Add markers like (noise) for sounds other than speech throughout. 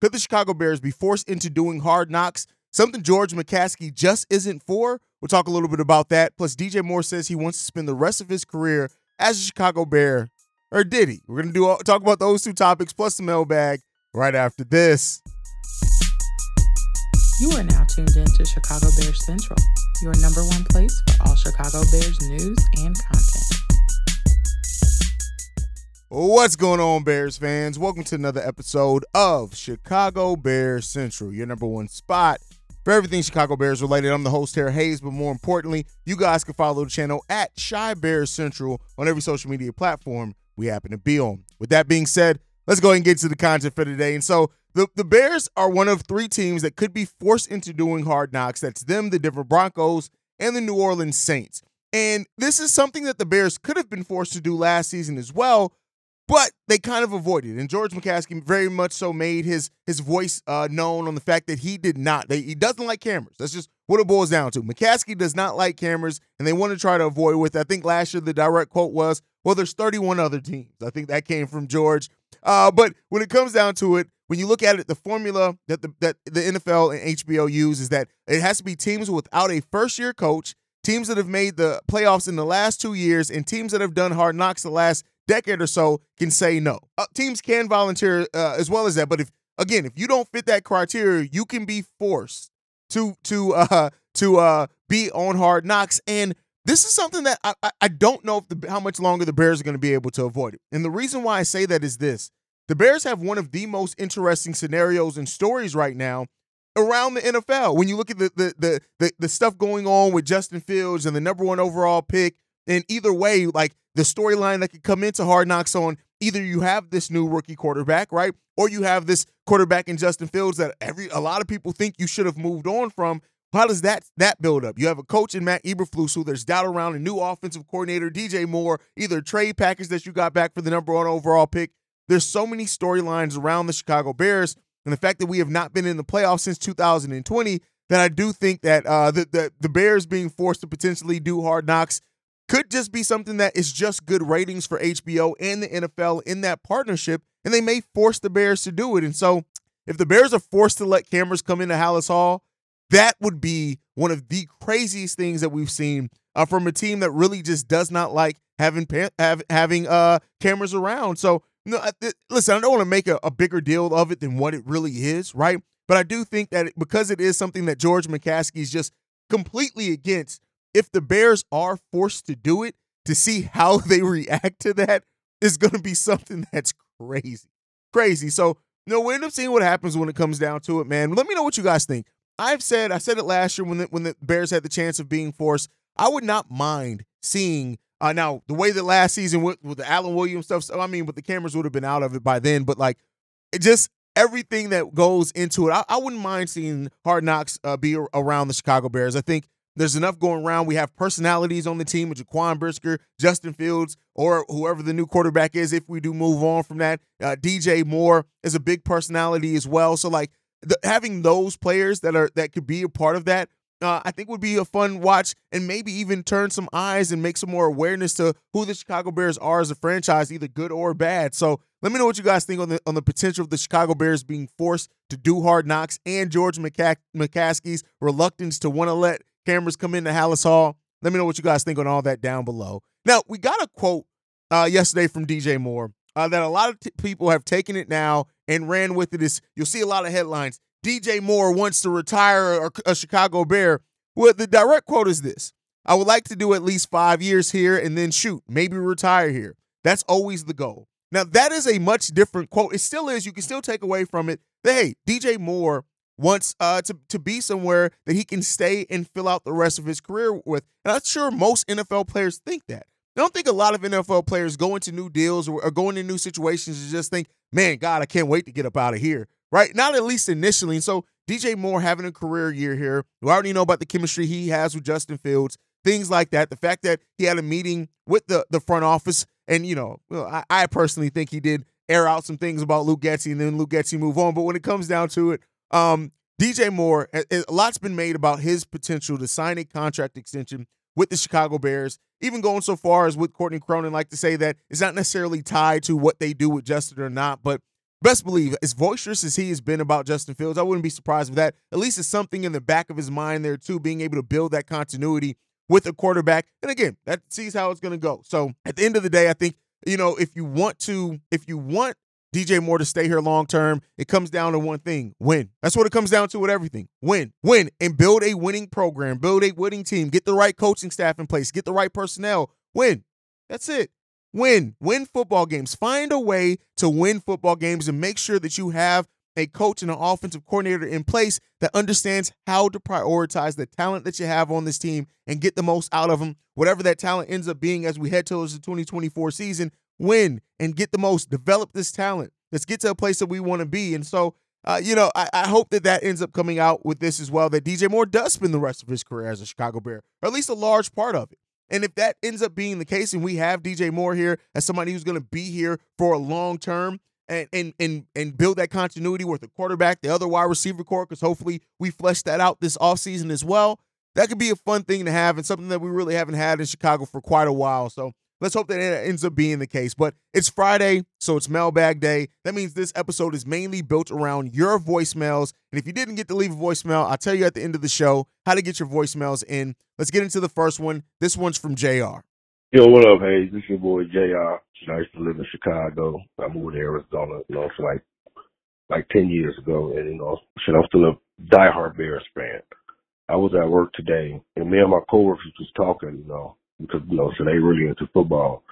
Could the Chicago Bears be forced into doing hard knocks? Something George McCaskey just isn't for. We'll talk a little bit about that. Plus, DJ Moore says he wants to spend the rest of his career as a Chicago Bear, or did he? We're gonna do talk about those two topics plus the mailbag right after this. You are now tuned in to Chicago Bears Central, your number one place for all Chicago Bears news and content. What's going on, Bears fans? Welcome to another episode of Chicago Bears Central, your number one spot for everything Chicago Bears related. I'm the host, Tara Haize, but more importantly, you guys can follow the channel at Chi Bears Central on every social media platform we happen to be on. With that being said, let's go ahead and get to the content for today. And so, the, the Bears are one of three teams that could be forced into doing hard knocks. That's them, the Denver Broncos, and the New Orleans Saints. And this is something that the Bears could have been forced to do last season as well, but they kind of avoided. And George McCaskey very much so made his his voice uh, known on the fact that he did not. They, he doesn't like cameras. That's just what it boils down to. McCaskey does not like cameras, and they want to try to avoid with. I think last year the direct quote was, "Well, there's 31 other teams." I think that came from George. Uh, but when it comes down to it, when you look at it, the formula that the that the NFL and HBO use is that it has to be teams without a first year coach, teams that have made the playoffs in the last two years, and teams that have done hard knocks the last decade or so can say no. Uh, teams can volunteer uh, as well as that, but if again, if you don't fit that criteria, you can be forced to to uh to uh be on hard knocks and this is something that I, I don't know if the, how much longer the Bears are going to be able to avoid it. And the reason why I say that is this. The Bears have one of the most interesting scenarios and stories right now around the NFL. When you look at the the the the, the stuff going on with Justin Fields and the number one overall pick, and either way, like the storyline that could come into Hard Knocks on either you have this new rookie quarterback, right? Or you have this quarterback in Justin Fields that every a lot of people think you should have moved on from. How does that that build up? You have a coach in Matt Eberflus who there's doubt around a new offensive coordinator, DJ Moore, either trade package that you got back for the number one overall pick. There's so many storylines around the Chicago Bears, and the fact that we have not been in the playoffs since 2020, that I do think that uh, the, the the Bears being forced to potentially do hard knocks could just be something that is just good ratings for HBO and the NFL in that partnership, and they may force the Bears to do it. And so, if the Bears are forced to let cameras come into Halas Hall, that would be one of the craziest things that we've seen uh, from a team that really just does not like having have, having uh, cameras around. So, no, listen, I don't want to make a, a bigger deal of it than what it really is, right? But I do think that it, because it is something that George McCaskey is just completely against, if the Bears are forced to do it, to see how (laughs) they react to that is going to be something that's crazy. Crazy. So, you know, we end up seeing what happens when it comes down to it, man. Let me know what you guys think. I've said, I said it last year when the, when the Bears had the chance of being forced. I would not mind seeing uh, now the way that last season with, with the Alan Williams stuff. So I mean, but the cameras would have been out of it by then. But like, it just everything that goes into it, I, I wouldn't mind seeing Hard Knocks uh, be around the Chicago Bears. I think there's enough going around. We have personalities on the team with Jaquan Brisker, Justin Fields, or whoever the new quarterback is. If we do move on from that, uh, DJ Moore is a big personality as well. So like the, having those players that are that could be a part of that, uh, I think would be a fun watch and maybe even turn some eyes and make some more awareness to who the Chicago Bears are as a franchise, either good or bad. So let me know what you guys think on the on the potential of the Chicago Bears being forced to do hard knocks and George McCa- McCaskey's reluctance to want to let cameras come into Halas Hall. Let me know what you guys think on all that down below. Now, we got a quote uh, yesterday from DJ Moore uh, that a lot of t- people have taken it now and ran with it. Is you'll see a lot of headlines. DJ Moore wants to retire a, a Chicago Bear. Well, the direct quote is this: "I would like to do at least five years here and then shoot, maybe retire here. That's always the goal." Now, that is a much different quote. It still is. You can still take away from it that hey, DJ Moore wants uh, to to be somewhere that he can stay and fill out the rest of his career with. And I'm sure most NFL players think that. I don't think a lot of NFL players go into new deals or, or go into new situations and just think, "Man, God, I can't wait to get up out of here." Right? Not at least initially. And so DJ Moore having a career year here. We already know about the chemistry he has with Justin Fields, things like that. The fact that he had a meeting with the the front office, and you know, I, I personally think he did air out some things about Luke Getsy, and then Luke Getsy move on. But when it comes down to it, um, DJ Moore, a, lot's been made about his potential to sign a contract extension with the Chicago Bears, even going so far as with Courtney Cronin, like to say that it's not necessarily tied to what they do with Justin or not, but best believe, as boisterous as he has been about Justin Fields, I wouldn't be surprised with that. At least it's something in the back of his mind there, too, being able to build that continuity with a quarterback. And again, that sees how it's going to go. So at the end of the day, I think, you know, if you want to, if you want DJ Moore to stay here long term, it comes down to one thing win. That's what it comes down to with everything win, win, and build a winning program, build a winning team, get the right coaching staff in place, get the right personnel, win. That's it. Win, win football games. Find a way to win football games and make sure that you have a coach and an offensive coordinator in place that understands how to prioritize the talent that you have on this team and get the most out of them. Whatever that talent ends up being as we head towards the 2024 season, win and get the most, develop this talent. Let's get to a place that we want to be. And so, uh, you know, I, I, hope that that ends up coming out with this as well, that DJ Moore does spend the rest of his career as a Chicago Bear, or at least a large part of it. And if that ends up being the case, and we have DJ Moore here as somebody who's going to be here for a long term, and and and and build that continuity with the quarterback, the other wide receiver core, because hopefully we flesh that out this offseason as well. That could be a fun thing to have and something that we really haven't had in Chicago for quite a while. So let's hope that it ends up being the case. But it's Friday, so it's mailbag day. That means this episode is mainly built around your voicemails. And if you didn't get to leave a voicemail, I'll tell you at the end of the show how to get your voicemails in. Let's get into the first one. This one's from JR. Yo, what up, Haize? This is your boy JR. I used to live in Chicago. I moved to Arizona, you know, for like like ten years ago, and you know, shit, I'm still a diehard Bears fan. I was at work today, and me and my coworkers was talking, you know, because you know, so they really into football.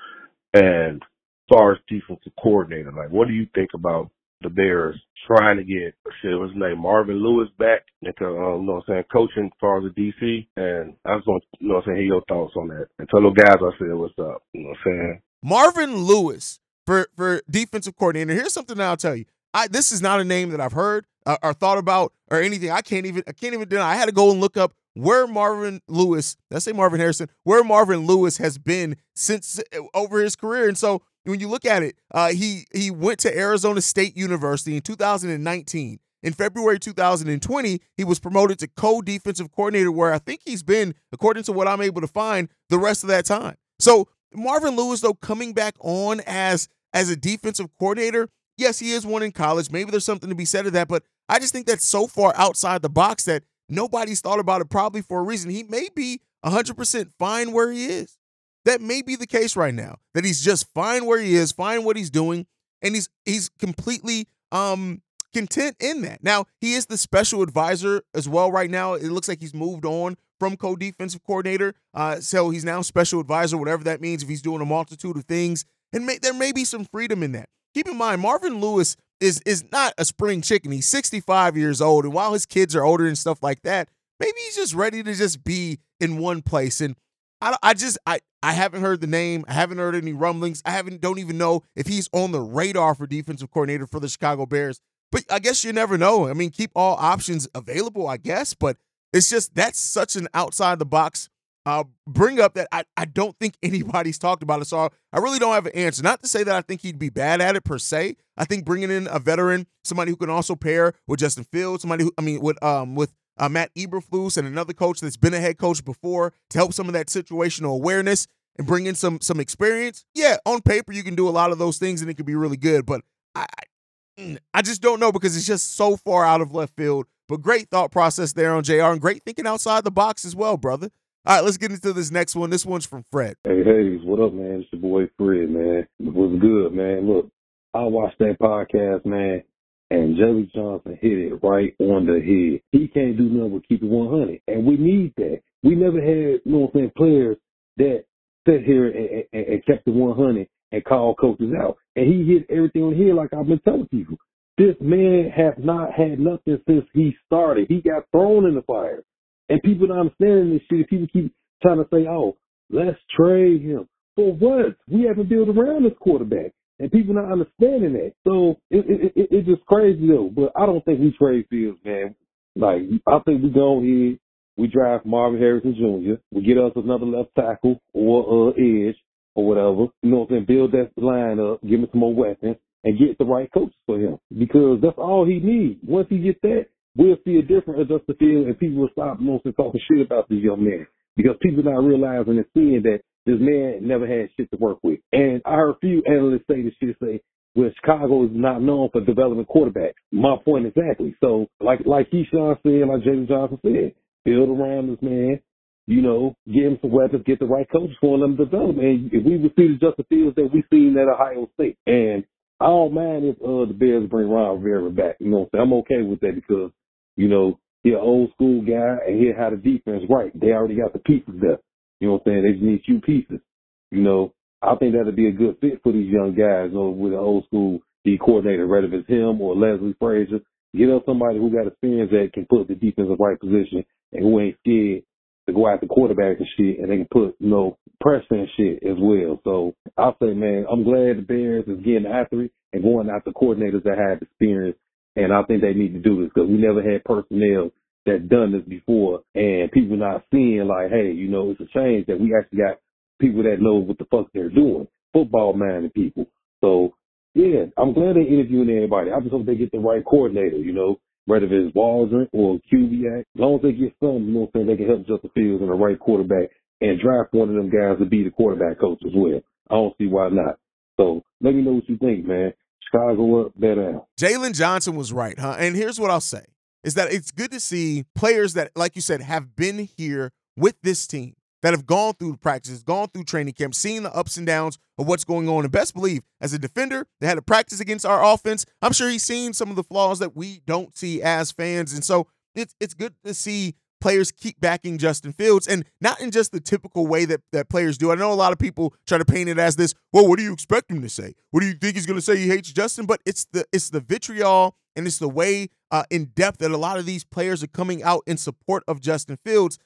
And as far as defensive coordinator, like, what do you think about the Bears trying to get shit, what's his name, Marvin Lewis back into um, you know what I'm saying, coaching as far as the DC and I just want you know what I'm saying, hear your thoughts on that. And tell the guys I said what's up. You know what I'm saying? Marvin Lewis for for defensive coordinator. Here's something that I'll tell you. I this is not a name that I've heard uh, or thought about or anything. I can't even I can't even deny. I had to go and look up where Marvin Lewis, let's say Marvin Harrison, where Marvin Lewis has been since uh, over his career. And so when you look at it, uh, he he went to Arizona State University in 2019. In February 2020, he was promoted to co-defensive coordinator, where I think he's been, according to what I'm able to find, the rest of that time. So Marvin Lewis, though, coming back on as as a defensive coordinator, yes, he is one in college. Maybe there's something to be said of that, but I just think that's so far outside the box that nobody's thought about it probably for a reason. He may be 100% fine where he is. That may be the case right now. That he's just fine where he is, fine what he's doing, and he's he's completely um content in that. Now, he is the special advisor as well right now. It looks like he's moved on from co-defensive coordinator. Uh, so he's now special advisor, whatever that means, if he's doing a multitude of things. And may, there may be some freedom in that. Keep in mind, Marvin Lewis is is not a spring chicken. He's 65 years old, and while his kids are older and stuff like that, maybe he's just ready to just be in one place. And I, I just I I haven't heard the name. I haven't heard any rumblings. I haven't don't even know if he's on the radar for defensive coordinator for the Chicago Bears. But I guess you never know. I mean, keep all options available, I guess. But it's just that's such an outside the box uh, bring up that I, I don't think (laughs) anybody's talked about it. So I really don't have an answer. Not to say that I think he'd be bad at it per se. I think bringing in a veteran, somebody who can also pair with Justin Fields, somebody who I mean with um with uh, Matt Eberflus and another coach that's been a head coach before to help some of that situational awareness and bring in some some experience. Yeah, on paper you can do a lot of those things and it could be really good, but I I mm, just don't know because it's just so far out of left field. But great thought process there on JR and great thinking outside the box as well, brother. All right, let's get into this next one. This one's from Fred. Hey, hey, what up, man? It's your boy Fred, man. Was good, man. Look, I watched that podcast, man, and Jerry Johnson hit it right on the head. He can't do nothing but keep it 100, and we need that. We never had, you know what I'm saying, players that sit here and, and, and kept it 100 and called coaches out. And he hit everything on here like I've been telling people. This man has not had nothing since he started. He got thrown in the fire. And people not understanding this shit. People keep trying to say, oh, let's trade him. For what? We haven't built around this quarterback. And people not understanding that. So it, it, it, it's just crazy though. But I don't think we trade Fields, man. Like, I think we go ahead, we draft Marvin Harrison Jr., we get us another left tackle or uh, edge or whatever. You know what I'm saying? Build that line up, give him some more weapons, and get the right coaches for him. Because that's all he needs. Once he gets that, we'll see a different a Justin Field and people will stop mostly talking shit about this young man because people not realizing and seeing that this man never had shit to work with. And I heard a few analysts say this shit say, well, Chicago is not known for developing quarterbacks. My point exactly. So, like like Keyshawn said, like Jason Johnson said, build around this man. You know, get him some weapons, get the right coaches for them to develop. And if we would see the Justin Fields that we seen at Ohio State, and I don't mind if uh, the Bears bring Ron Rivera back. You know, I'm, I'm okay with that because you know he's an old school guy and he had the defense right. They already got the pieces there. You know what I'm saying? They just need a few pieces. You know, I think that'd be a good fit for these young guys you know, with an old school D coordinator, whether it's him or Leslie Frazier. Get us somebody who got experience that can put the defense in the right position and who ain't scared to go after quarterback and shit, and they can put, you know, pressure and shit as well. So I'll say, man, I'm glad the Bears is getting after it and going after coordinators that have experience, and I think they need to do this because we never had personnel that done this before, and people not seeing like, hey, you know, it's a change that we actually got people that know what the fuck they're doing, football minded people. So yeah, I'm glad they're interviewing everybody. I just hope they get the right coordinator, you know, whether it's Waldron or Kubiak. As long as they get some, you know what I'm saying, they can help Justin Fields and the right quarterback and draft one of them guys to be the quarterback coach as well. I don't see why not. So let me know what you think, man. Chicago. Jaylon Johnson was right, huh? And here's what I'll say is that it's good to see players that, like you said, have been here with this team that have gone through the practices, gone through training camp, seen the ups and downs of what's going on. And best believe, as a defender that had to practice against our offense, I'm sure he's seen some of the flaws that we don't see as fans. And so it's it's good to see players keep backing Justin Fields and not in just the typical way that, that players do. I know a lot of people try to paint it as this, well, what do you expect him to say? What do you think he's gonna say he hates Justin? But it's the it's the vitriol and it's the way uh, in depth that a lot of these players are coming out in support of Justin Fields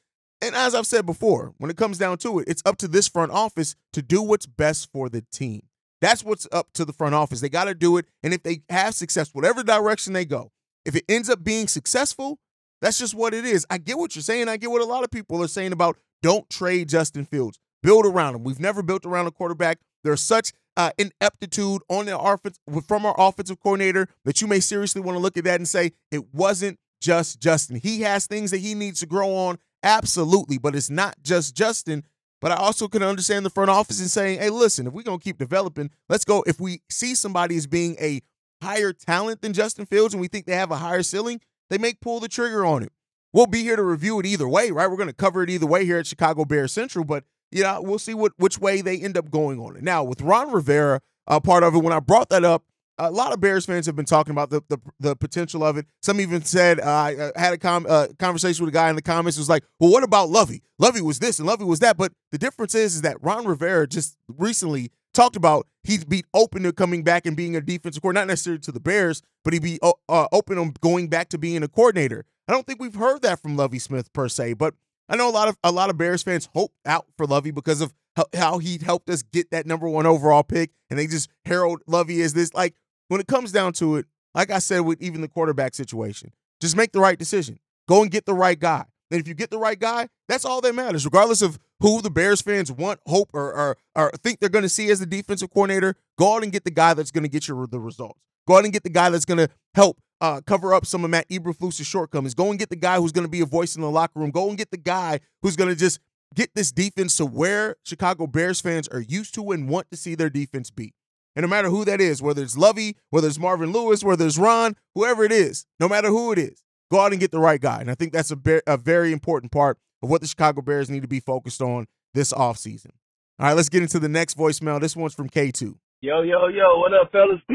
and as I've said before, when it comes down to it, it's up to this front office to do what's best for the team. That's what's up to the front office. They got to do it. And if they have success, whatever direction they go, if it ends up being successful, that's just what it is. I get what you're saying. I get what a lot of people are saying about don't trade Justin Fields. Build around him. We've never built around a quarterback. There's such uh, ineptitude on the offense from our offensive coordinator that you may seriously want to look at that and say it wasn't just Justin. He has things that he needs to grow on Absolutely. But it's not just Justin. But I also can understand the front office and saying, hey, listen, if we're going to keep developing, let's go. If we see somebody as being a higher talent than Justin Fields and we think they have a higher ceiling, they may pull the trigger on it. We'll be here to review it either way, right? We're going to cover it either way here at Chicago Bears Central, but you know, we'll see what which way they end up going on it. Now, with Ron Rivera, uh, part of it, when I brought that up, a lot of Bears fans have been talking about the the, the potential of it. Some even said uh, I uh, had a com- uh, conversation with a guy in the comments who was like, "Well, what about Lovie? Lovie was this and Lovie was that." But the difference is, is that Ron Rivera just recently talked about he'd be open to coming back and being a defensive coordinator, not necessarily to the Bears, but he'd be uh, open on going back to being a coordinator. I don't think we've heard that from Lovie Smith per se, but I know a lot of a lot of Bears fans hope out for Lovie because of how he helped us get that number one overall pick, and they just herald Lovie as this like when it comes down to it, like I said with even the quarterback situation, just make the right decision. Go and get the right guy. And if you get the right guy, that's all that matters, regardless of who the Bears fans want, hope, or or, or think they're going to see as the defensive coordinator. Go out and get the guy that's going to get you the results. Go out and get the guy that's going to help uh, cover up some of Matt Eberflus's shortcomings. Go and get the guy who's going to be a voice in the locker room. Go and get the guy who's going to just get this defense to where Chicago Bears fans are used to and want to see their defense be. And no matter who that is, whether it's Lovie, whether it's Marvin Lewis, whether it's Ron, whoever it is, no matter who it is, go out and get the right guy. And I think that's a, be- a very important part of what the Chicago Bears need to be focused on this offseason. All right, let's get into the next voicemail. This one's from K2. Yo, yo, yo, what up, fellas? (clears throat)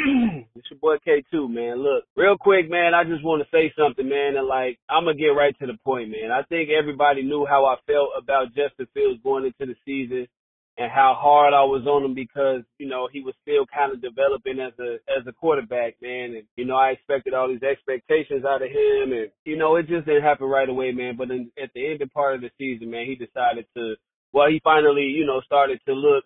it's your boy K2, man. Look, real quick, man, I just want to say something, man, and like, I'm going to get right to the point, man. I think everybody knew how I felt about Justin Fields going into the season and how hard I was on him because, you know, he was still kind of developing as a as a quarterback, man. And, you know, I expected all these expectations out of him and, you know, it just didn't happen right away, man. But in, at the end of part of the season, man, he decided to well, he finally, you know, started to look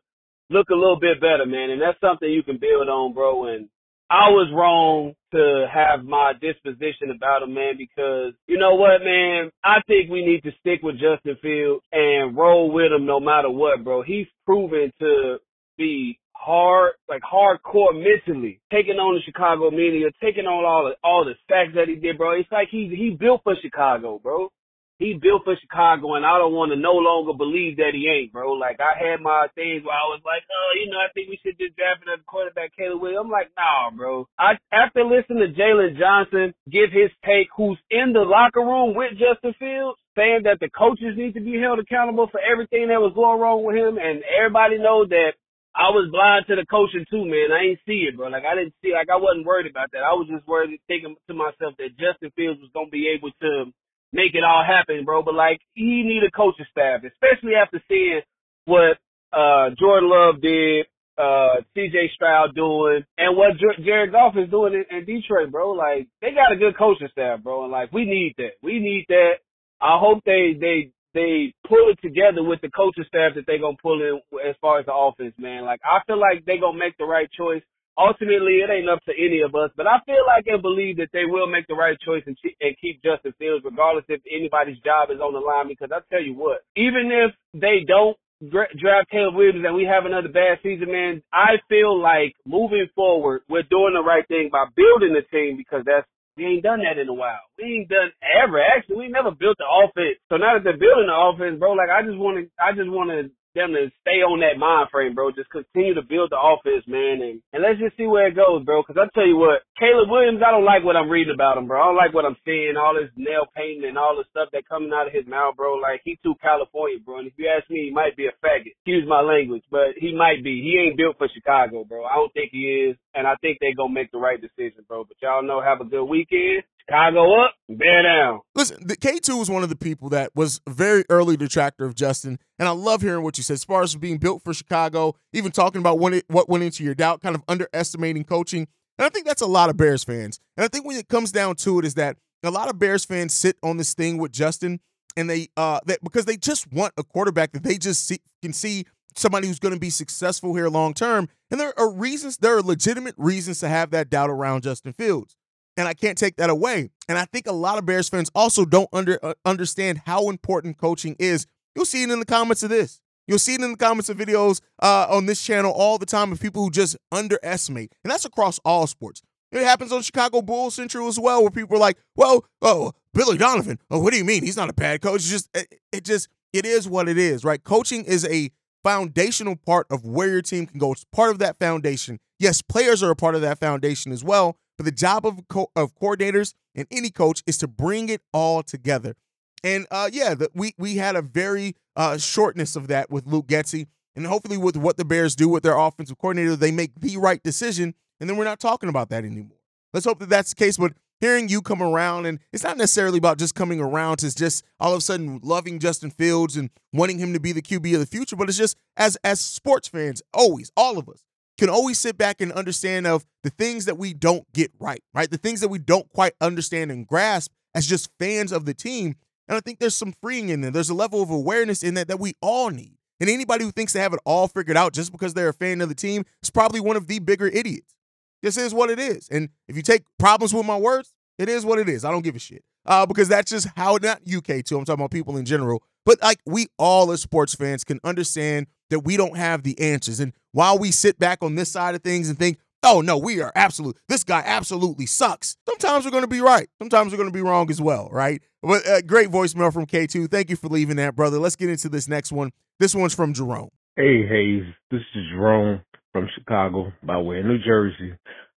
look a little bit better, man. And that's something you can build on, bro. And I was wrong to have my disposition about him, man, because you know what, man? I think we need to stick with Justin Fields and roll with him no matter what, bro. He's proven to be hard, like hardcore mentally, taking on the Chicago media, taking on all the all the sacks that he did, bro. It's like he's he built for Chicago, bro. He built for Chicago, and I don't want to no longer believe that he ain't, bro. Like I had my things where I was like, oh, you know, I think we should just draft another quarterback, Caleb Williams. I'm like, nah, bro. I after listening to Jaylon Johnson give his take, who's in the locker room with Justin Fields, saying that the coaches need to be held accountable for everything that was going wrong with him, and everybody know that I was blind to the coaching too, man. I ain't see it, bro. Like I didn't see, like I wasn't worried about that. I was just worried, thinking to myself that Justin Fields was gonna be able to make it all happen, bro. But like he need a coaching staff, especially after seeing what uh Jordan Love did, uh CJ Stroud doing, and what Jared Goff is doing in, in Detroit, bro. Like they got a good coaching staff, bro, and like we need that. We need that. I hope they they they pull it together with the coaching staff that they gonna pull in as far as the offense, man. Like I feel like they gonna make the right choice ultimately it ain't up to any of us, but I feel like and believe that they will make the right choice and, keep Justin Fields, regardless if anybody's job is on the line. Because I tell you what, even if they don't draft Caleb Williams and we have another bad season, man, I feel like moving forward, we're doing the right thing by building the team because that's we ain't done that in a while. We ain't done ever. Actually, we never built the offense. So now that they're building the offense, bro, like I just want to, I just want to them to stay on that mind frame, bro. Just continue to build the offense, man, and and let's just see where it goes, bro. Because I tell you what, Caleb Williams, I don't like what I'm reading about him, bro. I don't like what I'm seeing, all this nail painting and all the stuff that coming out of his mouth, bro. Like he too California, bro. And if you ask me, he might be a faggot. Excuse my language, but he might be. He ain't built for Chicago, bro. I don't think he is, and I think they gonna make the right decision, bro. But y'all know, have a good weekend. Chicago up, bear down. Listen, the K2 was one of the people that was very early detractor of Justin, and I love hearing what you said as far as being built for Chicago, even talking about when it, what went into your doubt, kind of underestimating coaching. And I think that's a lot of Bears fans. And I think when it comes down to it is that a lot of Bears fans sit on this thing with Justin and they uh that because they just want a quarterback that they just see, can see somebody who's going to be successful here long term. And there are reasons, there are legitimate reasons to have that doubt around Justin Fields and I can't take that away. And I think a lot of Bears fans also don't under uh, understand how important coaching is. You'll see it in the comments of this. You'll see it in the comments of videos uh, on this channel all the time of people who just underestimate, and that's across all sports. It happens on Chicago Bulls Central as well, where people are like, "Well, oh, Billy Donovan. Oh, what do you mean? He's not a bad coach. It's just it, it just it is what it is, right? Coaching is a foundational part of where your team can go. It's part of that foundation. Yes, players are a part of that foundation as well, but the job of co- of coordinators and any coach is to bring it all together. And uh, yeah, the, we we had a very uh, shortness of that with Luke Getsy, and hopefully with what the Bears do with their offensive coordinator, they make the right decision, and then we're not talking about that anymore. Let's hope that that's the case. But hearing you come around, and it's not necessarily about just coming around to just all of a sudden loving Justin Fields and wanting him to be the QB of the future, but it's just as as sports fans, always, all of us, can always sit back and understand of the things that we don't get right, right? The things that we don't quite understand and grasp as just fans of the team. And I think there's some freeing in there. There's a level of awareness in that that we all need. And anybody who thinks they have it all figured out just because they're a fan of the team is probably one of the bigger idiots. This is what it is. And if you take problems with my words, it is what it is. I don't give a shit. Uh, because that's just how not you K2. I'm talking about people in general. But like we all as sports fans can understand that we don't have the answers. And while we sit back on this side of things and think, oh no, we are absolute, this guy absolutely sucks. Sometimes we're going to be right. Sometimes we're going to be wrong as well, right? But uh, great voicemail from K2. Thank you for leaving that, brother. Let's get into this next one. This one's from Jerome. Hey, Haize. This is Jerome from Chicago by way of New Jersey.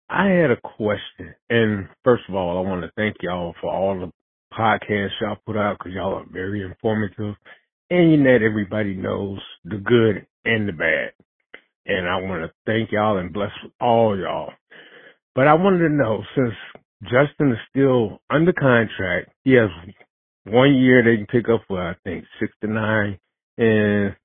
I had a question. And first of all, I want to thank y'all for all the podcasts y'all put out because y'all are very informative and you let everybody knows the good and the bad. And I want to thank y'all and bless all y'all. But I wanted to know since Justin is still under contract, he has one year they can pick up for I think six to nine, and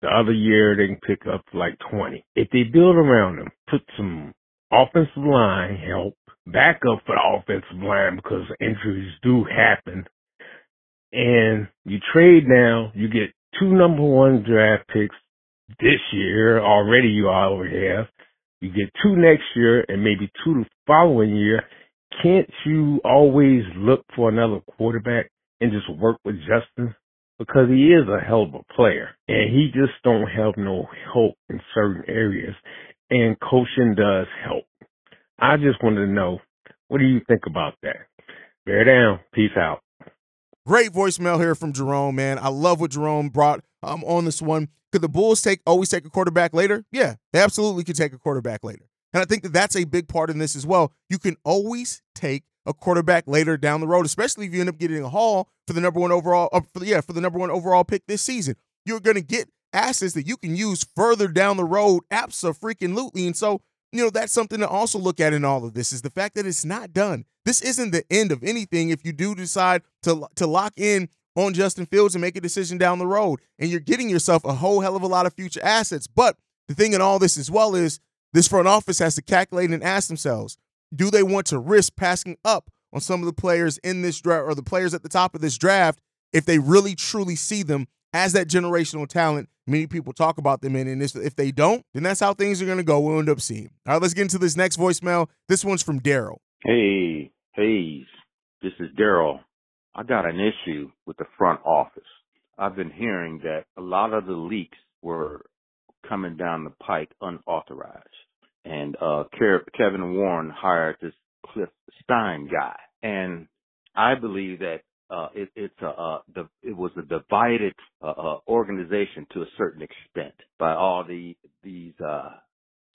the other year they can pick up like twenty. If they build around him, put some offensive line help, back up for the offensive line because injuries do happen and you trade now, you get two number one draft picks this year already you already have. You get two next year and maybe two the following year. Can't you always look for another quarterback and just work with Justin? Because he is a hell of a player and he just don't have no help in certain areas and coaching does help. I just wanted to know, what do you think about that? Bear down. Peace out. Great voicemail here from Jerome, man. I love what Jerome brought um, on this one. Could the Bulls take always take a quarterback later? Yeah, they absolutely could take a quarterback later. And I think that that's a big part in this as well. You can always take a quarterback later down the road, especially if you end up getting a haul for the number one overall, uh, for the, yeah, for the number one overall pick this season. You're going to get assets that you can use further down the road, absolutely. And so, you know, that's something to also look at in all of this is the fact that it's not done. This isn't the end of anything if you do decide to to lock in on Justin Fields and make a decision down the road. And you're getting yourself a whole hell of a lot of future assets. But the thing in all this as well is this front office has to calculate and ask themselves, do they want to risk passing up on some of the players in this draft or the players at the top of this draft if they really truly see them as that generational talent many people talk about them in. And if they don't, then that's how things are going to go. We'll end up seeing. All right, let's get into this next voicemail. This one's from Daryl. Hey, Haize, this is Daryl. I got an issue with the front office. I've been hearing that a lot of the leaks were coming down the pike unauthorized. And uh Kevin Warren hired this Cliff Stein guy. And I believe that uh, it, it's a, uh, the, it was a divided uh, uh, organization to a certain extent by all the these uh,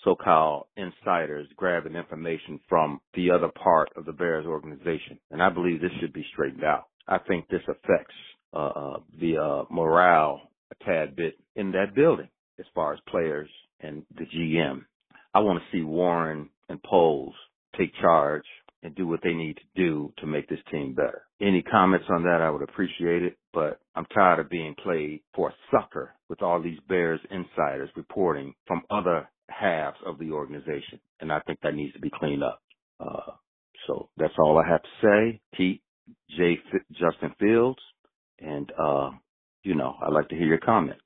so-called insiders grabbing information from the other part of the Bears organization, and I believe this should be straightened out. I think this affects uh, uh, the uh, morale a tad bit in that building as far as players and the GM. I want to see Warren and Poles take charge and do what they need to do to make this team better. Any comments on that, I would appreciate it, but I'm tired of being played for a sucker with all these Bears insiders reporting from other halves of the organization, and I think that needs to be cleaned up. Uh, so that's all I have to say. Pete, J. Justin Fields, and uh, you know, I'd like to hear your comments.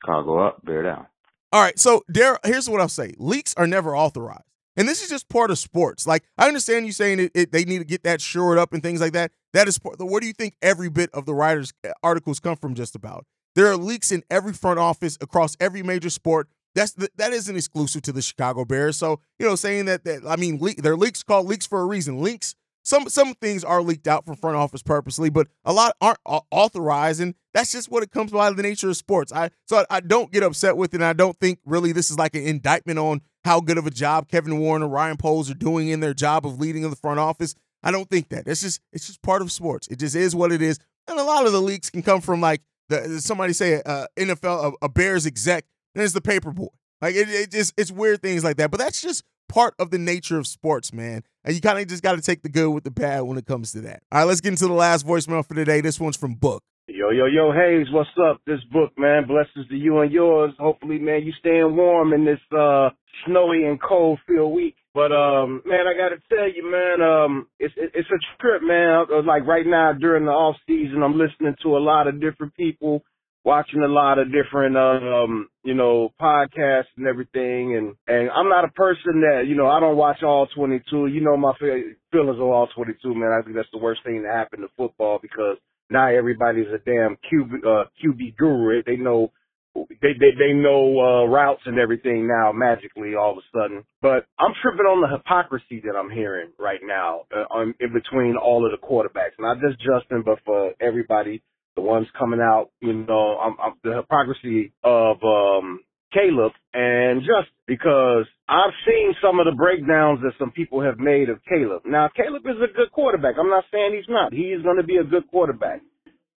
Chicago up, bear down. All right, so Daryl, here's what I'll say: leaks are never authorized. And this is just part of sports. Like I understand you saying it, it, they need to get that shored up and things like that. That is part. Where do you think every bit of the writers' uh, articles come from? Just about there are leaks in every front office across every major sport. That's the, that isn't exclusive to the Chicago Bears. So you know, saying that that I mean, le- they're leaks called leaks for a reason. Leaks. Some some things are leaked out from front office purposely, but a lot aren't authorized, and that's just what it comes by the nature of sports. I so I, I don't get upset with it. and I don't think really this is like an indictment on how good of a job Kevin Warren and Ryan Poles are doing in their job of leading in the front office. I don't think that. It's just it's just part of sports. It just is what it is. And a lot of the leaks can come from like the somebody say uh, NFL a, a Bears exec, then it's the paper boy. Like it, it just it's weird things like that. But that's just part of the nature of sports, man. And you kind of just got to take the good with the bad when it comes to that. All right, let's get into the last voicemail for today. This one's from Book. Yo, yo, yo, Haize, what's up? This book, man, blessings to you and yours. Hopefully, man, you staying warm in this uh snowy and cold filled week. But um, man, I gotta tell you, man, um, it's it's a trip, man. Uh, like right now during the off season, I'm listening to a lot of different people, watching a lot of different um, you know, podcasts and everything. And and I'm not a person that you know I don't watch all 22. You know my feelings of all 22, man. I think that's the worst thing to happen to football because now everybody's a damn QB, uh, QB guru. They know, they, they, they know, uh, routes and everything now magically all of a sudden. But I'm tripping on the hypocrisy that I'm hearing right now, uh, in between all of the quarterbacks. Not just Justin, but for everybody, the ones coming out, you know, I'm, I'm, the hypocrisy of, um, Caleb and just because I've seen some of the breakdowns that some people have made of Caleb. Now, Caleb is a good quarterback. I'm not saying he's not. He is going to be a good quarterback.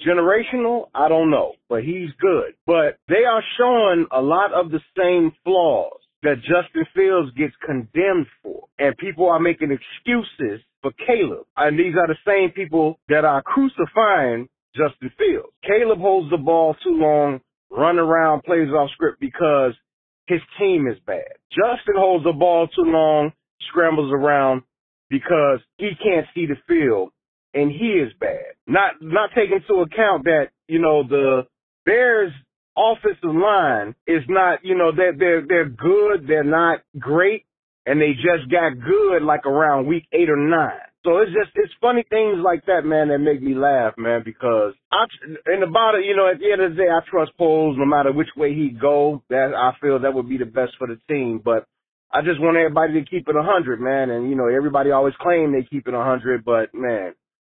Generational, I don't know, but he's good. But they are showing a lot of the same flaws that Justin Fields gets condemned for. And people are making excuses for Caleb. And these are the same people that are crucifying Justin Fields. Caleb holds the ball too long run around, plays off script because his team is bad. Justin holds the ball too long, scrambles around because he can't see the field and he is bad. Not not taking into account that, you know, the Bears offensive line is not, you know, they're they're they're good, they're not great, and they just got good like around week eight or nine. So it's just it's funny things like that, man, that make me laugh, man, because I and about it, you know, at the end of the day, I trust Poles no matter which way he go. That I feel that would be the best for the team, but I just want everybody to keep it a hundred, man. And you know, everybody always claim they keep it a hundred, but man,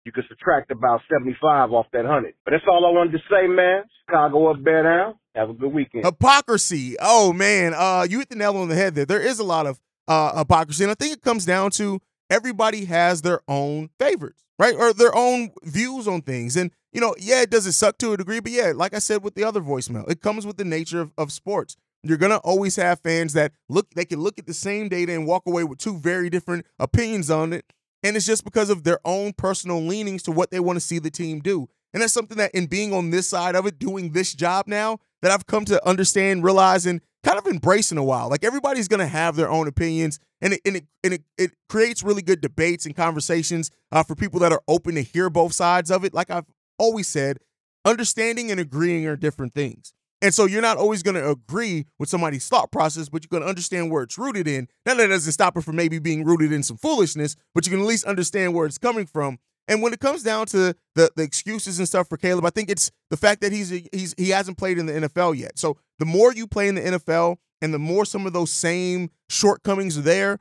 you could subtract about 75 off that 100. But that's all I wanted to say, man. Chicago up, bear down. Have a good weekend. Hypocrisy. Oh man, uh, you hit the nail on the head there. There is a lot of uh, hypocrisy, and I think it comes down to everybody has their own favorites, right, or their own views on things. And you know, yeah, it doesn't suck to a degree, but yeah, like I said with the other voicemail, it comes with the nature of, of sports. You're gonna always have fans that look they can look at the same data and walk away with two very different opinions on it. And it's just because of their own personal leanings to what they want to see the team do. And that's something that in being on this side of it, doing this job now, that I've come to understand, realize, and kind of embrace in a while. Like everybody's gonna have their own opinions, and it and it and it, it creates really good debates and conversations uh, for people that are open to hear both sides of it. Like I've always said, understanding and agreeing are different things. And so you're not always going to agree with somebody's thought process, but you're going to understand where it's rooted in. Now that doesn't stop it from maybe being rooted in some foolishness, but you can at least understand where it's coming from. And when it comes down to the the excuses and stuff for Caleb, I think it's the fact that he's he's he hasn't played in the NFL yet. So the more you play in the NFL, and the more some of those same shortcomings are there,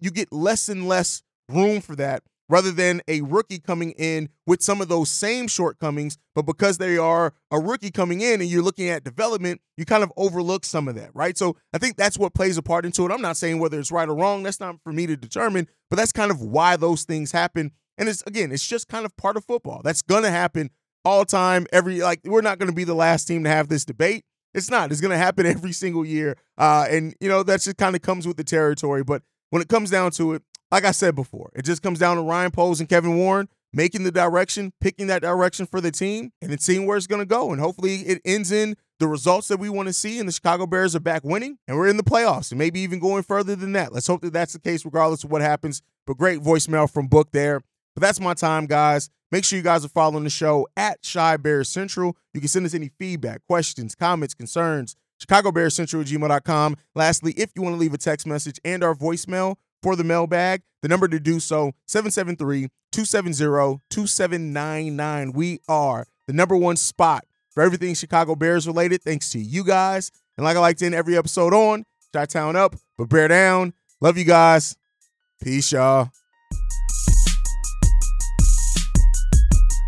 you get less and less room for that rather than a rookie coming in with some of those same shortcomings. But because they are a rookie coming in and you're looking at development, you kind of overlook some of that, right? So I think that's what plays a part into it. I'm not saying whether it's right or wrong. That's not for me to determine, but that's kind of why those things happen. And it's again, it's just kind of part of football. That's gonna happen all time. Every like we're not gonna be the last team to have this debate. It's not. It's gonna happen (laughs) every single year. Uh, and you know, that just kind of comes with the territory. But when it comes down to it, like I said before, it just comes down to Ryan Poles and Kevin Warren making the direction, picking that direction for the team, and then seeing where it's going to go. And hopefully it ends in the results that we want to see. And the Chicago Bears are back winning, and we're in the playoffs, and maybe even going further than that. Let's hope that that's the case, regardless of what happens. But great voicemail from Book there. But that's my time, guys. Make sure you guys are following the show at Chi Bears Central. You can send us any feedback, questions, comments, concerns. Chicago Bears Central at gmail.com. Lastly, if you want to leave a text message and our voicemail, for the mailbag. The number to do so 773-270-2799. We are the number one spot for everything Chicago Bears related thanks to you guys. And like I like to end every episode on, Chi-Town up, but bear down. Love you guys. Peace, y'all.